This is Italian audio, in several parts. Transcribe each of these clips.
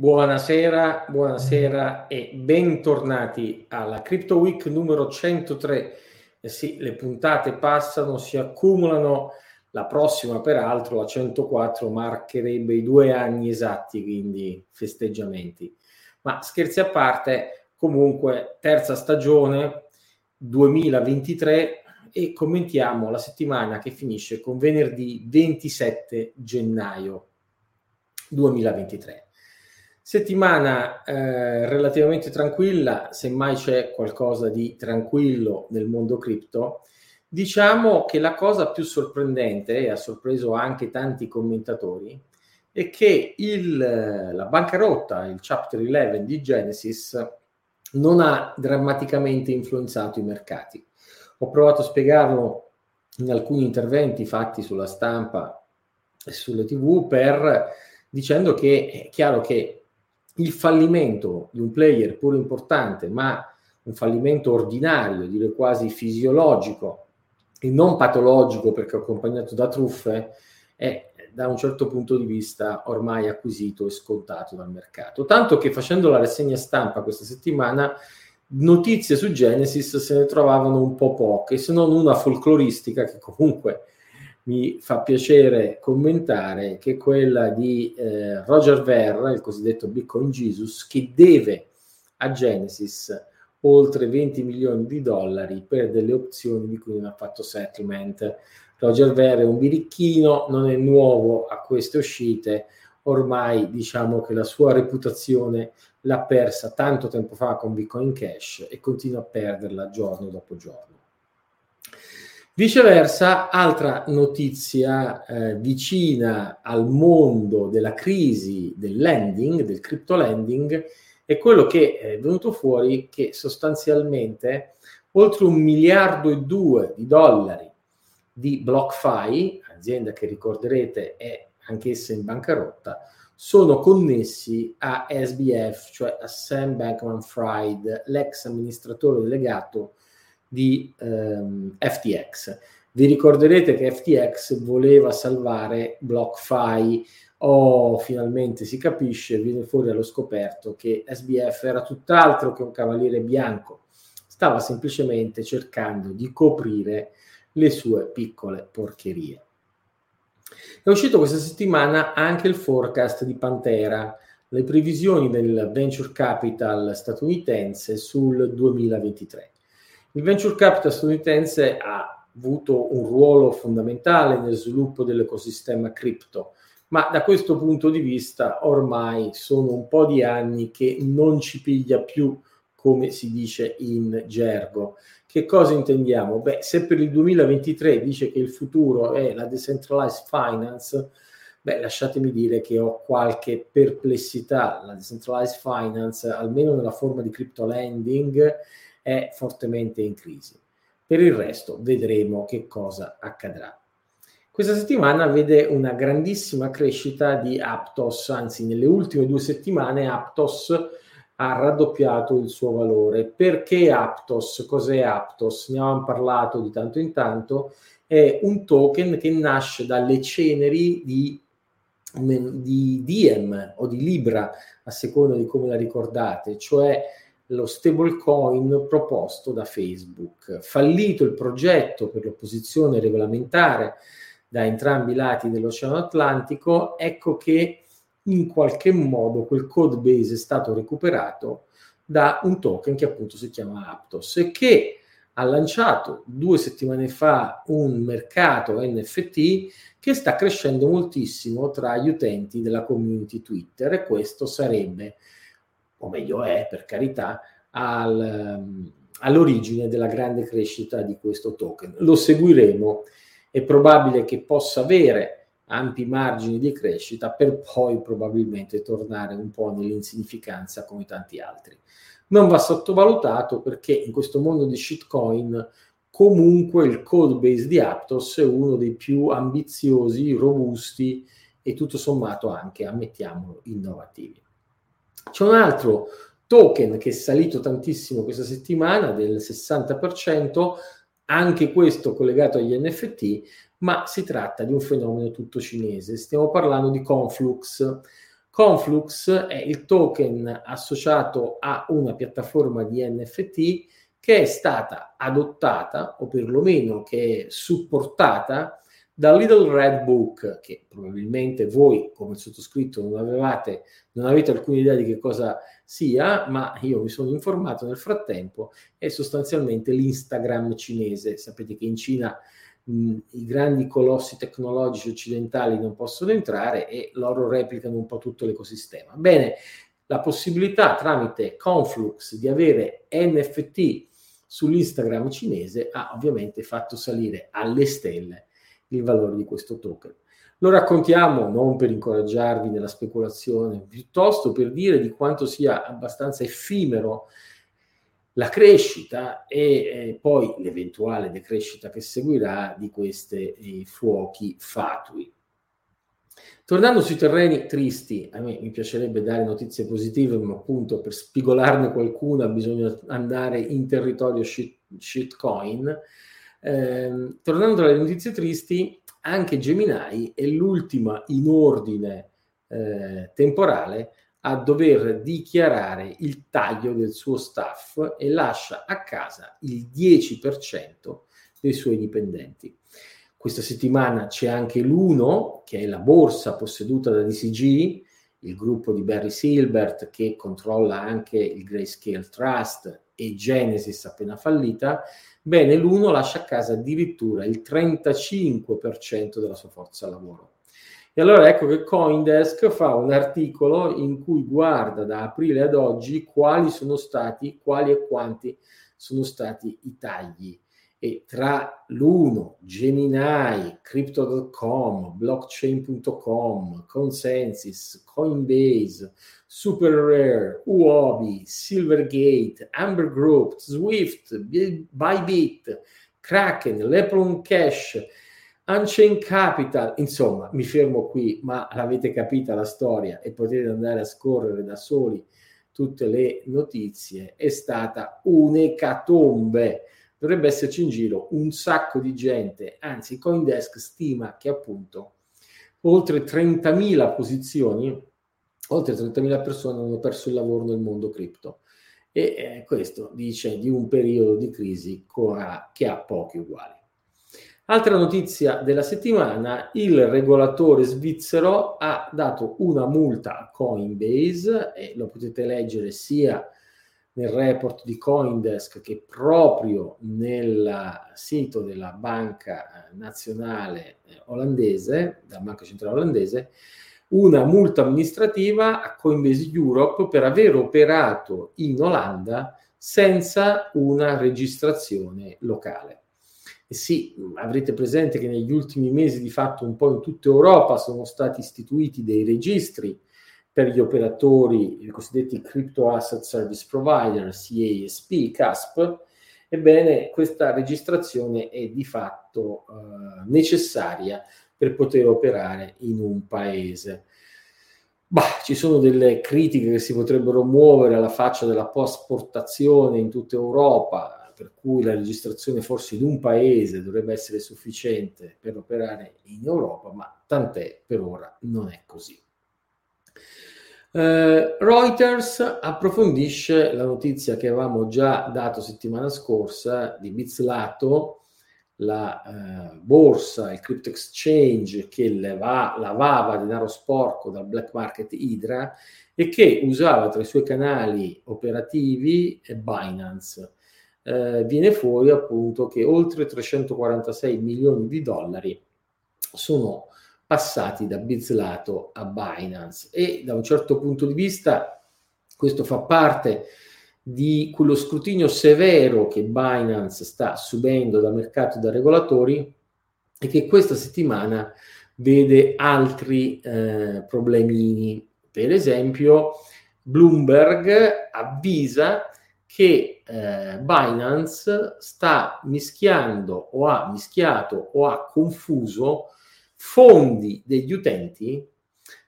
Buonasera, buonasera e bentornati alla Crypto Week numero 103. Eh sì, le puntate passano, si accumulano, la prossima peraltro, la 104, marcherebbe i due anni esatti, quindi festeggiamenti. Ma scherzi a parte, comunque terza stagione 2023 e commentiamo la settimana che finisce con venerdì 27 gennaio 2023. Settimana eh, relativamente tranquilla, semmai c'è qualcosa di tranquillo nel mondo cripto. Diciamo che la cosa più sorprendente, e ha sorpreso anche tanti commentatori, è che il, la bancarotta, il Chapter 11 di Genesis, non ha drammaticamente influenzato i mercati. Ho provato a spiegarlo in alcuni interventi fatti sulla stampa e sulle tv per dicendo che è chiaro che il fallimento di un player pure importante, ma un fallimento ordinario, direi quasi fisiologico e non patologico perché accompagnato da truffe, è da un certo punto di vista ormai acquisito e scontato dal mercato. Tanto che facendo la rassegna stampa questa settimana, notizie su Genesis se ne trovavano un po' poche, se non una folcloristica che comunque mi fa piacere commentare che è quella di eh, Roger Ver, il cosiddetto Bitcoin Jesus, che deve a Genesis oltre 20 milioni di dollari per delle opzioni di cui non ha fatto settlement. Roger Ver è un birichino, non è nuovo a queste uscite, ormai diciamo che la sua reputazione l'ha persa tanto tempo fa con Bitcoin Cash e continua a perderla giorno dopo giorno. Viceversa, altra notizia eh, vicina al mondo della crisi del lending, del crypto lending, è quello che è venuto fuori che sostanzialmente oltre un miliardo e due di dollari di BlockFi, azienda che ricorderete è anch'essa in bancarotta, sono connessi a SBF, cioè a Sam Bankman Fried, l'ex amministratore delegato di ehm, FTX. Vi ricorderete che FTX voleva salvare BlockFi o oh, finalmente si capisce, viene fuori allo scoperto che SBF era tutt'altro che un cavaliere bianco, stava semplicemente cercando di coprire le sue piccole porcherie. È uscito questa settimana anche il forecast di Pantera, le previsioni del venture capital statunitense sul 2023. Il venture capital statunitense ha avuto un ruolo fondamentale nel sviluppo dell'ecosistema cripto, ma da questo punto di vista ormai sono un po' di anni che non ci piglia più, come si dice in gergo. Che cosa intendiamo? Beh, se per il 2023 dice che il futuro è la decentralized finance, beh, lasciatemi dire che ho qualche perplessità. La decentralized finance, almeno nella forma di crypto lending, è fortemente in crisi. Per il resto vedremo che cosa accadrà. Questa settimana vede una grandissima crescita di Aptos, anzi nelle ultime due settimane Aptos ha raddoppiato il suo valore. Perché Aptos? Cos'è Aptos? Ne abbiamo parlato di tanto in tanto. È un token che nasce dalle ceneri di, di Diem o di Libra, a seconda di come la ricordate, cioè lo stablecoin proposto da Facebook. Fallito il progetto per l'opposizione regolamentare da entrambi i lati dell'Oceano Atlantico, ecco che in qualche modo quel code base è stato recuperato da un token che appunto si chiama Aptos e che ha lanciato due settimane fa un mercato NFT che sta crescendo moltissimo tra gli utenti della community Twitter e questo sarebbe o meglio è per carità, al, ehm, all'origine della grande crescita di questo token. Lo seguiremo, è probabile che possa avere ampi margini di crescita per poi probabilmente tornare un po' nell'insignificanza come tanti altri. Non va sottovalutato perché in questo mondo di shitcoin comunque il code base di Aptos è uno dei più ambiziosi, robusti e tutto sommato anche, ammettiamolo, innovativi. C'è un altro token che è salito tantissimo questa settimana, del 60%, anche questo collegato agli NFT, ma si tratta di un fenomeno tutto cinese. Stiamo parlando di Conflux. Conflux è il token associato a una piattaforma di NFT che è stata adottata o perlomeno che è supportata da Little Red Book, che probabilmente voi, come sottoscritto, non avevate, non avete alcuna idea di che cosa sia, ma io mi sono informato nel frattempo, è sostanzialmente l'Instagram cinese. Sapete che in Cina mh, i grandi colossi tecnologici occidentali non possono entrare e loro replicano un po' tutto l'ecosistema. Bene, la possibilità tramite Conflux di avere NFT sull'Instagram cinese ha ovviamente fatto salire alle stelle il valore di questo token. Lo raccontiamo non per incoraggiarvi nella speculazione, piuttosto per dire di quanto sia abbastanza effimero la crescita e eh, poi l'eventuale decrescita che seguirà di questi eh, fuochi fatui. Tornando sui terreni tristi, a me mi piacerebbe dare notizie positive, ma appunto per spigolarne qualcuna bisogna andare in territorio shit, shitcoin. Eh, tornando alle notizie tristi, anche Gemini è l'ultima in ordine eh, temporale a dover dichiarare il taglio del suo staff e lascia a casa il 10% dei suoi dipendenti. Questa settimana c'è anche l'Uno, che è la borsa posseduta da DCG, il gruppo di Barry Silbert che controlla anche il Grayscale Trust e Genesis appena fallita, Bene, l'uno lascia a casa addirittura il 35% della sua forza lavoro. E allora ecco che Coindesk fa un articolo in cui guarda da aprile ad oggi quali sono stati, quali e quanti sono stati i tagli e tra l'uno, Gemini, Crypto.com, Blockchain.com, Consensus, Coinbase, Super Rare, Uobi, Silvergate, Amber Group, Swift, Bybit, Kraken, Lepron Cash, Unchained Capital, insomma, mi fermo qui, ma l'avete capita la storia e potete andare a scorrere da soli tutte le notizie, è stata un'ecatombe dovrebbe esserci in giro un sacco di gente, anzi Coindesk stima che appunto oltre 30.000 posizioni, oltre 30.000 persone hanno perso il lavoro nel mondo cripto e eh, questo dice di un periodo di crisi che ha pochi uguali. Altra notizia della settimana, il regolatore svizzero ha dato una multa a Coinbase e lo potete leggere sia nel report di Coindesk che proprio nel sito della banca nazionale eh, olandese, della banca centrale olandese, una multa amministrativa a Coinbase Europe per aver operato in Olanda senza una registrazione locale. E sì, avrete presente che negli ultimi mesi di fatto un po' in tutta Europa sono stati istituiti dei registri per gli operatori, i cosiddetti Crypto Asset Service Provider, CASP, CASP, ebbene questa registrazione è di fatto eh, necessaria per poter operare in un paese. Bah, ci sono delle critiche che si potrebbero muovere alla faccia della post-portazione in tutta Europa, per cui la registrazione forse in un paese dovrebbe essere sufficiente per operare in Europa, ma tant'è per ora non è così. Eh, Reuters approfondisce la notizia che avevamo già dato settimana scorsa di Bizlato, la eh, borsa, il crypto exchange che leva, lavava denaro sporco dal black market Hydra e che usava tra i suoi canali operativi Binance. Eh, viene fuori appunto che oltre 346 milioni di dollari sono passati da Bizlato a Binance e da un certo punto di vista questo fa parte di quello scrutinio severo che Binance sta subendo dal mercato e dai regolatori e che questa settimana vede altri eh, problemini. Per esempio, Bloomberg avvisa che eh, Binance sta mischiando o ha mischiato o ha confuso fondi degli utenti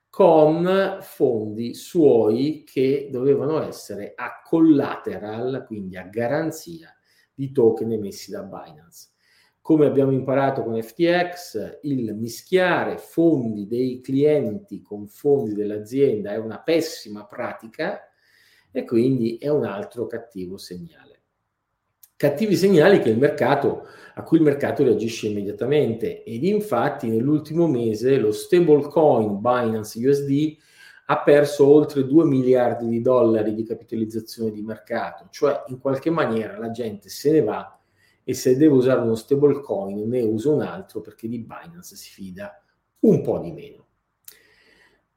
con fondi suoi che dovevano essere a collateral, quindi a garanzia di token emessi da Binance. come abbiamo imparato con FTX, il mischiare fondi dei clienti con fondi dell'azienda è una pessima pratica e quindi è un altro cattivo segnale. Cattivi segnali mercato, a cui il mercato reagisce immediatamente ed infatti nell'ultimo mese lo stablecoin Binance USD ha perso oltre 2 miliardi di dollari di capitalizzazione di mercato, cioè in qualche maniera la gente se ne va e se deve usare uno stablecoin ne usa un altro perché di Binance si fida un po' di meno.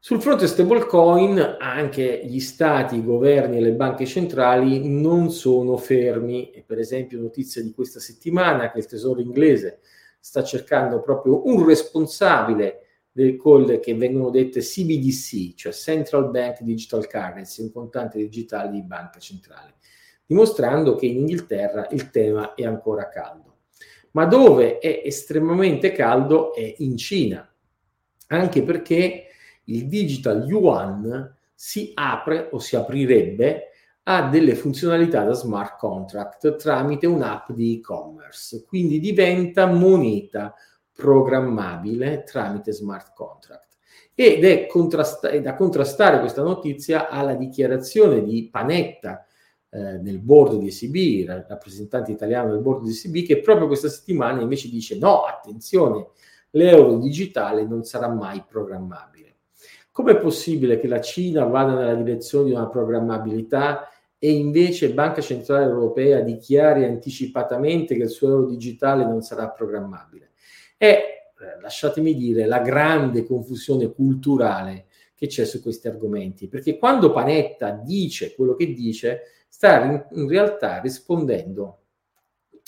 Sul fronte stablecoin anche gli stati, i governi e le banche centrali non sono fermi e per esempio notizia di questa settimana che il tesoro inglese sta cercando proprio un responsabile del call che vengono dette CBDC, cioè Central Bank Digital Currency, un contante digitale di banca centrale dimostrando che in Inghilterra il tema è ancora caldo. Ma dove è estremamente caldo è in Cina, anche perché il digital yuan si apre o si aprirebbe a delle funzionalità da smart contract tramite un'app di e-commerce, quindi diventa moneta programmabile tramite smart contract. Ed è, contrasta- è da contrastare questa notizia alla dichiarazione di Panetta, eh, nel board di ECB, rappresentante italiano del board di ECB, che proprio questa settimana invece dice no, attenzione, l'euro digitale non sarà mai programmabile. Com'è possibile che la Cina vada nella direzione di una programmabilità e invece Banca Centrale Europea dichiari anticipatamente che il suo euro digitale non sarà programmabile? È, eh, lasciatemi dire, la grande confusione culturale che c'è su questi argomenti, perché quando Panetta dice quello che dice, sta in, in realtà rispondendo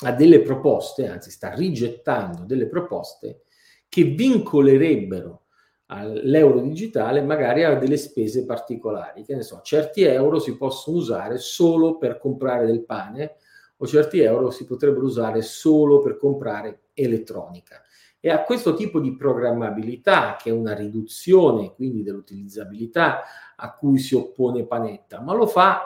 a delle proposte, anzi sta rigettando delle proposte che vincolerebbero l'euro digitale magari a delle spese particolari. Che ne so, certi euro si possono usare solo per comprare del pane o certi euro si potrebbero usare solo per comprare elettronica. E a questo tipo di programmabilità, che è una riduzione quindi dell'utilizzabilità a cui si oppone Panetta, ma lo fa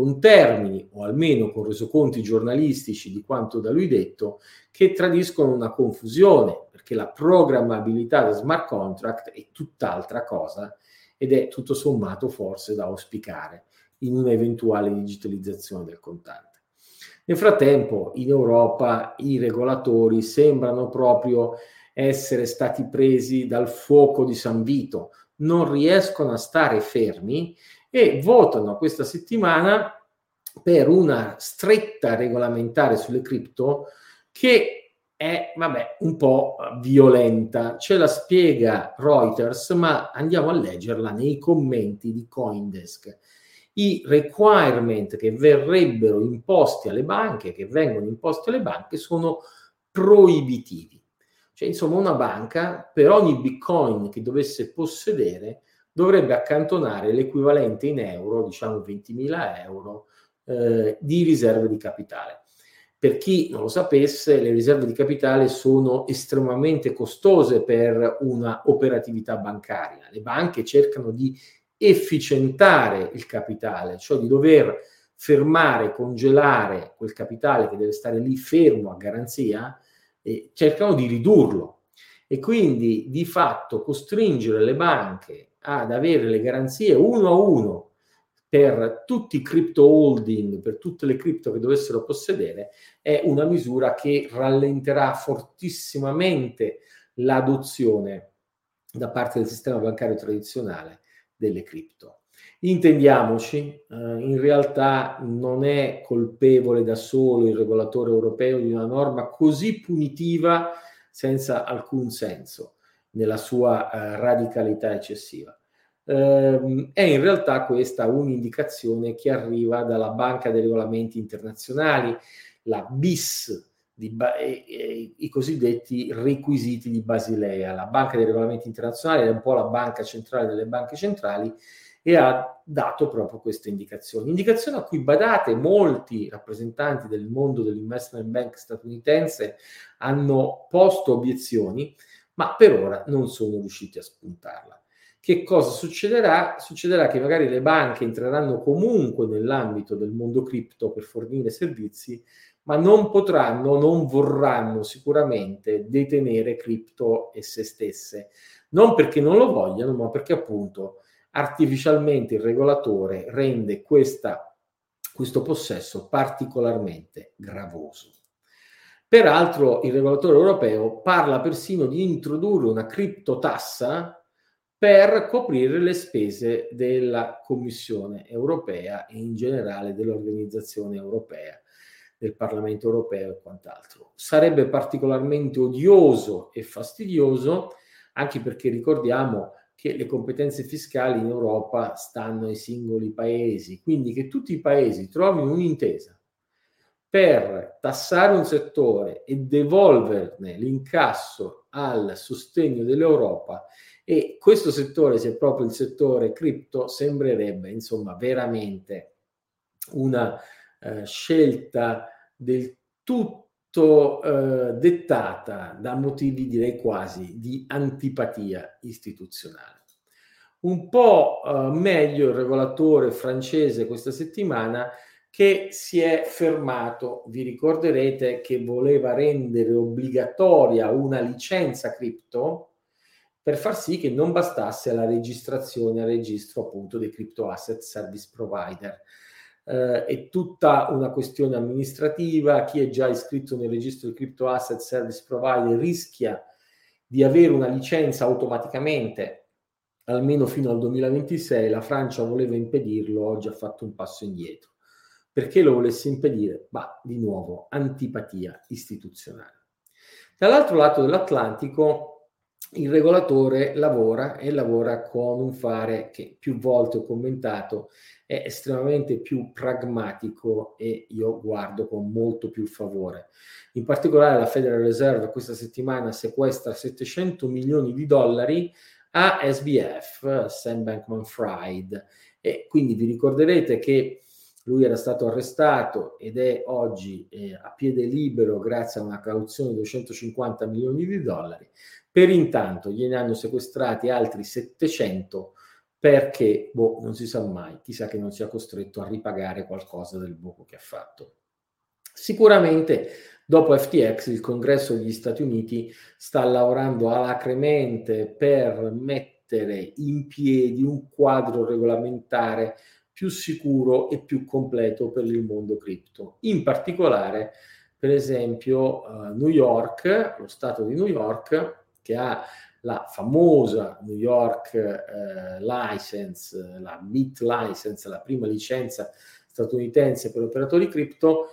con termini o almeno con resoconti giornalistici di quanto da lui detto che tradiscono una confusione perché la programmabilità da smart contract è tutt'altra cosa ed è tutto sommato forse da auspicare in un'eventuale digitalizzazione del contante. Nel frattempo in Europa i regolatori sembrano proprio essere stati presi dal fuoco di San Vito, non riescono a stare fermi e votano questa settimana per una stretta regolamentare sulle cripto che è, vabbè, un po' violenta. Ce la spiega Reuters, ma andiamo a leggerla nei commenti di Coindesk. I requirement che verrebbero imposti alle banche, che vengono imposti alle banche, sono proibitivi. Cioè, insomma, una banca per ogni bitcoin che dovesse possedere dovrebbe accantonare l'equivalente in euro, diciamo 20.000 euro, eh, di riserve di capitale. Per chi non lo sapesse, le riserve di capitale sono estremamente costose per una operatività bancaria. Le banche cercano di efficientare il capitale, cioè di dover fermare, congelare quel capitale che deve stare lì fermo a garanzia, e cercano di ridurlo e quindi di fatto costringere le banche ad avere le garanzie uno a uno per tutti i crypto holding, per tutte le cripto che dovessero possedere, è una misura che rallenterà fortissimamente l'adozione da parte del sistema bancario tradizionale delle cripto. Intendiamoci, eh, in realtà non è colpevole da solo il regolatore europeo di una norma così punitiva senza alcun senso nella sua eh, radicalità eccessiva. Eh, è in realtà questa un'indicazione che arriva dalla Banca dei Regolamenti Internazionali, la BIS, di, eh, eh, i cosiddetti requisiti di Basilea. La Banca dei Regolamenti Internazionali è un po' la banca centrale delle banche centrali e ha dato proprio queste indicazioni. Indicazioni a cui badate molti rappresentanti del mondo dell'investment bank statunitense hanno posto obiezioni ma per ora non sono riusciti a spuntarla. Che cosa succederà? Succederà che magari le banche entreranno comunque nell'ambito del mondo cripto per fornire servizi, ma non potranno, non vorranno sicuramente detenere cripto e se stesse. Non perché non lo vogliano, ma perché appunto artificialmente il regolatore rende questa, questo possesso particolarmente gravoso. Peraltro il regolatore europeo parla persino di introdurre una criptotassa per coprire le spese della Commissione europea e in generale dell'organizzazione europea, del Parlamento europeo e quant'altro. Sarebbe particolarmente odioso e fastidioso anche perché ricordiamo che le competenze fiscali in Europa stanno ai singoli paesi, quindi che tutti i paesi trovino un'intesa per tassare un settore e devolverne l'incasso al sostegno dell'Europa e questo settore, se proprio il settore cripto, sembrerebbe insomma veramente una eh, scelta del tutto eh, dettata da motivi direi quasi di antipatia istituzionale. Un po' eh, meglio il regolatore francese questa settimana che si è fermato. Vi ricorderete che voleva rendere obbligatoria una licenza cripto per far sì che non bastasse la registrazione al registro appunto dei crypto asset service provider. Eh, è tutta una questione amministrativa, chi è già iscritto nel registro di crypto asset service provider rischia di avere una licenza automaticamente almeno fino al 2026, la Francia voleva impedirlo, oggi ha fatto un passo indietro. Perché lo volesse impedire? Bah, di nuovo, antipatia istituzionale. Dall'altro lato dell'Atlantico il regolatore lavora e lavora con un fare che più volte ho commentato è estremamente più pragmatico e io guardo con molto più favore. In particolare la Federal Reserve questa settimana sequestra 700 milioni di dollari a SBF, Sam Bankman Fried, e quindi vi ricorderete che lui era stato arrestato ed è oggi eh, a piede libero grazie a una cauzione di 250 milioni di dollari. Per intanto gliene hanno sequestrati altri 700 perché, boh, non si sa mai, chissà che non sia costretto a ripagare qualcosa del buco che ha fatto. Sicuramente dopo FTX il congresso degli Stati Uniti sta lavorando alacremente per mettere in piedi un quadro regolamentare più sicuro e più completo per il mondo cripto. In particolare, per esempio, uh, New York, lo Stato di New York, che ha la famosa New York eh, license, la BIT license, la prima licenza statunitense per operatori cripto,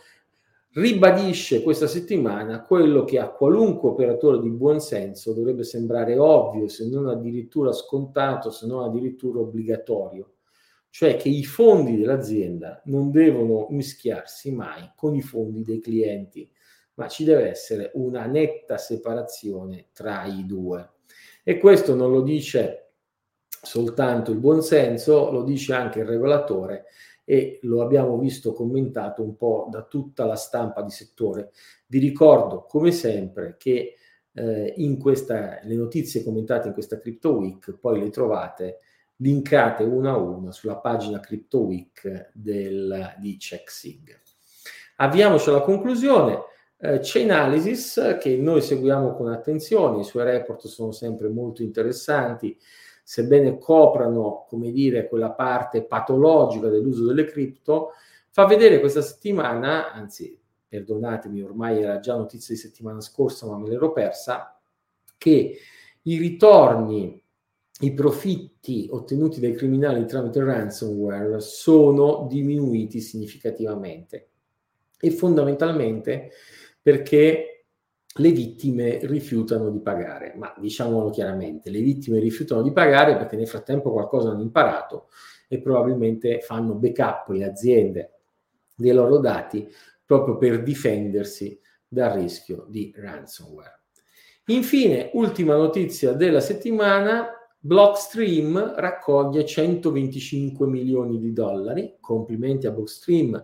ribadisce questa settimana quello che a qualunque operatore di buon senso dovrebbe sembrare ovvio, se non addirittura scontato, se non addirittura obbligatorio, cioè che i fondi dell'azienda non devono mischiarsi mai con i fondi dei clienti, ma ci deve essere una netta separazione tra i due. E questo non lo dice soltanto il buonsenso, lo dice anche il regolatore e lo abbiamo visto commentato un po' da tutta la stampa di settore. Vi ricordo, come sempre, che eh, in questa, le notizie commentate in questa Crypto Week poi le trovate linkate una a una sulla pagina Crypto Week del, di CheckSig. Avviamoci alla conclusione. Eh, Chainalysis, che noi seguiamo con attenzione, i suoi report sono sempre molto interessanti, sebbene coprano, come dire, quella parte patologica dell'uso delle cripto, fa vedere questa settimana, anzi, perdonatemi, ormai era già notizia di settimana scorsa, ma me l'ero persa, che i ritorni i profitti ottenuti dai criminali tramite ransomware sono diminuiti significativamente e fondamentalmente perché le vittime rifiutano di pagare, ma diciamolo chiaramente, le vittime rifiutano di pagare perché nel frattempo qualcosa hanno imparato e probabilmente fanno backup le aziende dei loro dati proprio per difendersi dal rischio di ransomware. Infine, ultima notizia della settimana, Blockstream raccoglie 125 milioni di dollari. Complimenti a Blockstream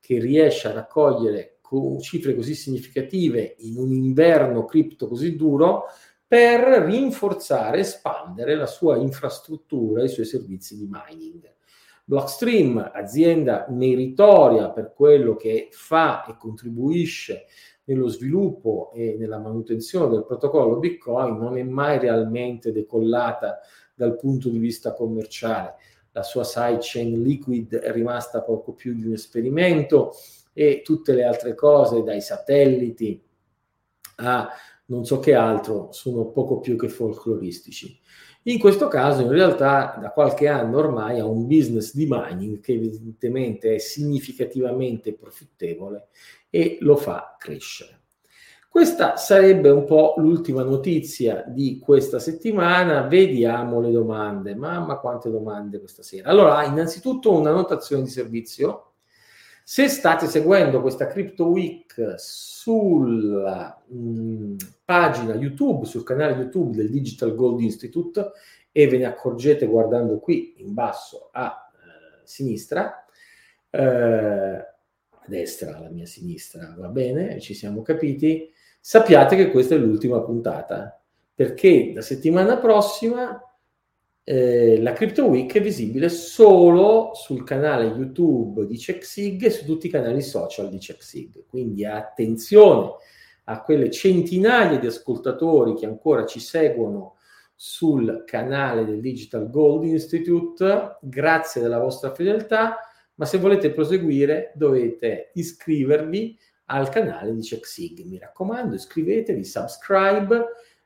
che riesce a raccogliere cifre così significative in un inverno cripto così duro per rinforzare e espandere la sua infrastruttura e i suoi servizi di mining. Blockstream, azienda meritoria per quello che fa e contribuisce nello sviluppo e nella manutenzione del protocollo Bitcoin, non è mai realmente decollata dal punto di vista commerciale. La sua sidechain liquid è rimasta poco più di un esperimento e tutte le altre cose, dai satelliti a non so che altro, sono poco più che folcloristici. In questo caso, in realtà, da qualche anno ormai ha un business di mining che evidentemente è significativamente profittevole e lo fa crescere. Questa sarebbe un po' l'ultima notizia di questa settimana. Vediamo le domande. Mamma, quante domande questa sera. Allora, innanzitutto una notazione di servizio. Se state seguendo questa Crypto Week sulla mh, pagina YouTube, sul canale YouTube del Digital Gold Institute, e ve ne accorgete guardando qui in basso a eh, sinistra, eh, destra, alla mia sinistra, va bene, ci siamo capiti, sappiate che questa è l'ultima puntata, perché la settimana prossima eh, la Crypto Week è visibile solo sul canale YouTube di CheckSig e su tutti i canali social di CheckSig. Quindi attenzione a quelle centinaia di ascoltatori che ancora ci seguono sul canale del Digital Gold Institute. Grazie della vostra fedeltà, ma se volete proseguire dovete iscrivervi al canale di CheckSig. Mi raccomando, iscrivetevi, subscribe.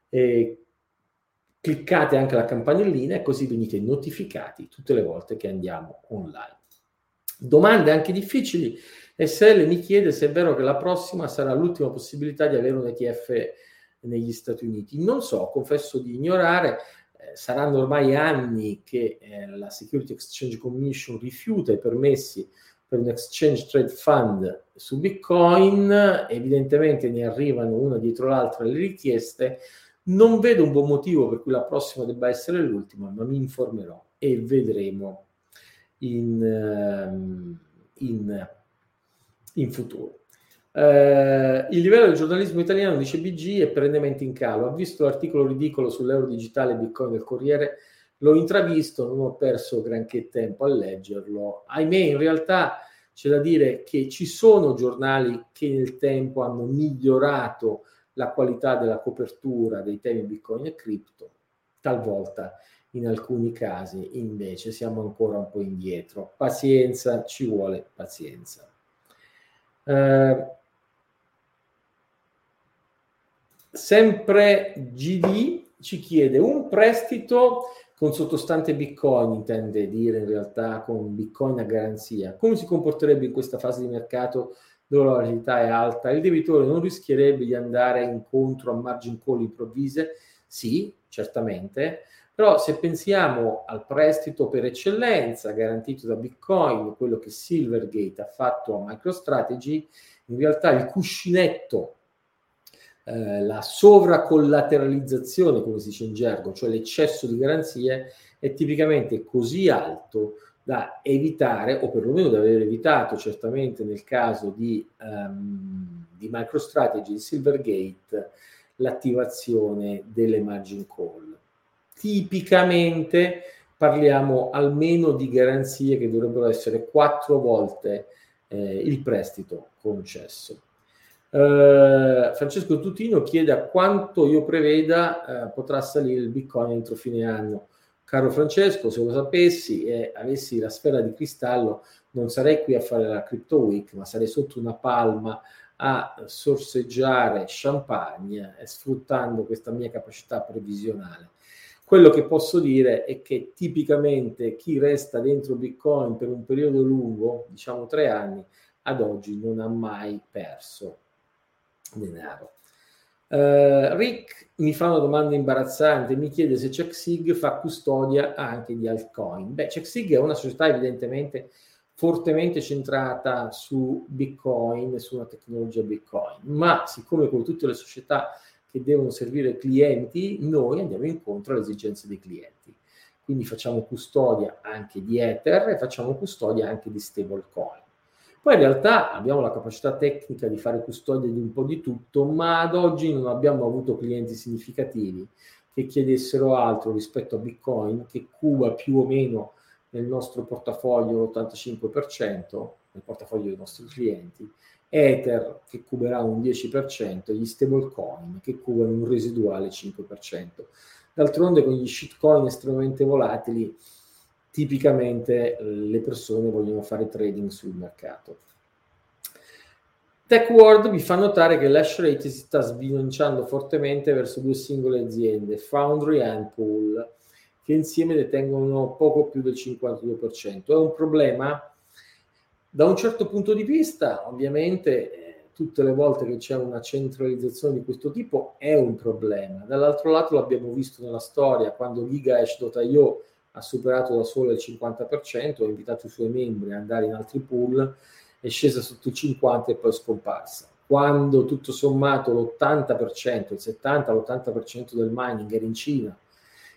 Eh, cliccate anche la campanellina e così venite notificati tutte le volte che andiamo online. Domande anche difficili. SL mi chiede se è vero che la prossima sarà l'ultima possibilità di avere un ETF negli Stati Uniti. Non so, confesso di ignorare. Saranno ormai anni che eh, la Security Exchange Commission rifiuta i permessi per un exchange trade fund su Bitcoin. Evidentemente ne arrivano una dietro l'altra le richieste non vedo un buon motivo per cui la prossima debba essere l'ultima, ma mi informerò e vedremo in, ehm, in, in futuro. Uh, il livello del giornalismo italiano, dice BG, è perennemente in calo. Ha visto l'articolo ridicolo sull'euro digitale Bitcoin del Corriere, l'ho intravisto, non ho perso granché tempo a leggerlo. Ahimè, in realtà c'è da dire che ci sono giornali che nel tempo hanno migliorato la qualità della copertura dei temi Bitcoin e cripto, talvolta in alcuni casi invece siamo ancora un po' indietro. Pazienza, ci vuole pazienza. Eh, sempre GD ci chiede un prestito con sottostante Bitcoin, intende dire in realtà con Bitcoin a garanzia. Come si comporterebbe in questa fase di mercato dove la volatilità è alta, il debitore non rischierebbe di andare incontro a margin call improvvise? Sì, certamente, però se pensiamo al prestito per eccellenza garantito da Bitcoin, quello che Silvergate ha fatto a MicroStrategy, in realtà il cuscinetto, eh, la sovracollateralizzazione, come si dice in gergo, cioè l'eccesso di garanzie, è tipicamente così alto da evitare, o perlomeno da aver evitato certamente nel caso di, um, di MicroStrategy, di Silvergate, l'attivazione delle margin call. Tipicamente parliamo almeno di garanzie che dovrebbero essere quattro volte eh, il prestito concesso. Uh, Francesco Tutino chiede a quanto io preveda uh, potrà salire il Bitcoin entro fine anno. Caro Francesco, se lo sapessi e avessi la sfera di cristallo, non sarei qui a fare la Crypto Week, ma sarei sotto una palma a sorseggiare champagne e sfruttando questa mia capacità previsionale. Quello che posso dire è che tipicamente chi resta dentro Bitcoin per un periodo lungo, diciamo tre anni, ad oggi non ha mai perso denaro. Uh, Rick mi fa una domanda imbarazzante, mi chiede se CheckSig fa custodia anche di altcoin. Beh, CheckSig è una società evidentemente fortemente centrata su Bitcoin su una tecnologia Bitcoin, ma siccome come tutte le società che devono servire clienti, noi andiamo incontro alle esigenze dei clienti. Quindi facciamo custodia anche di Ether e facciamo custodia anche di stablecoin. Poi in realtà abbiamo la capacità tecnica di fare custodia di un po' di tutto, ma ad oggi non abbiamo avuto clienti significativi che chiedessero altro rispetto a Bitcoin, che cuba più o meno nel nostro portafoglio l'85%, nel portafoglio dei nostri clienti, Ether che cuberà un 10%, gli stablecoin che cubano un residuale 5%. D'altronde con gli shitcoin estremamente volatili, tipicamente le persone vogliono fare trading sul mercato. TechWorld vi fa notare che l'hash rate si sta sbilanciando fortemente verso due singole aziende, Foundry e Pool, che insieme detengono poco più del 52%. È un problema da un certo punto di vista, ovviamente, eh, tutte le volte che c'è una centralizzazione di questo tipo è un problema. Dall'altro lato l'abbiamo visto nella storia, quando GigaHash.io ha superato da solo il 50%, ha invitato i suoi membri ad andare in altri pool, è scesa sotto il 50% e poi è scomparsa. Quando tutto sommato l'80%, il 70, l'80% del mining era in Cina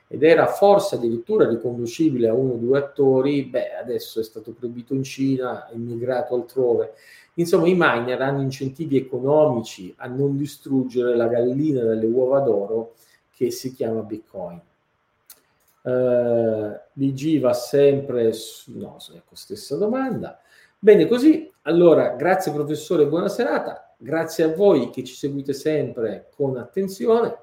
ed era forse addirittura riconducibile a uno o due attori, beh, adesso è stato proibito in Cina, è migrato altrove. Insomma, i miner hanno incentivi economici a non distruggere la gallina delle uova d'oro che si chiama Bitcoin. Uh, BG va sempre su, no, ecco, stessa domanda. Bene, così, allora, grazie professore, buona serata, grazie a voi che ci seguite sempre con attenzione.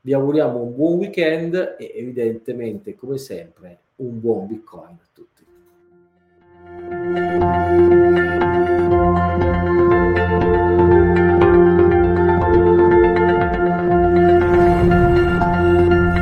Vi auguriamo un buon weekend e evidentemente, come sempre, un buon Bitcoin a tutti.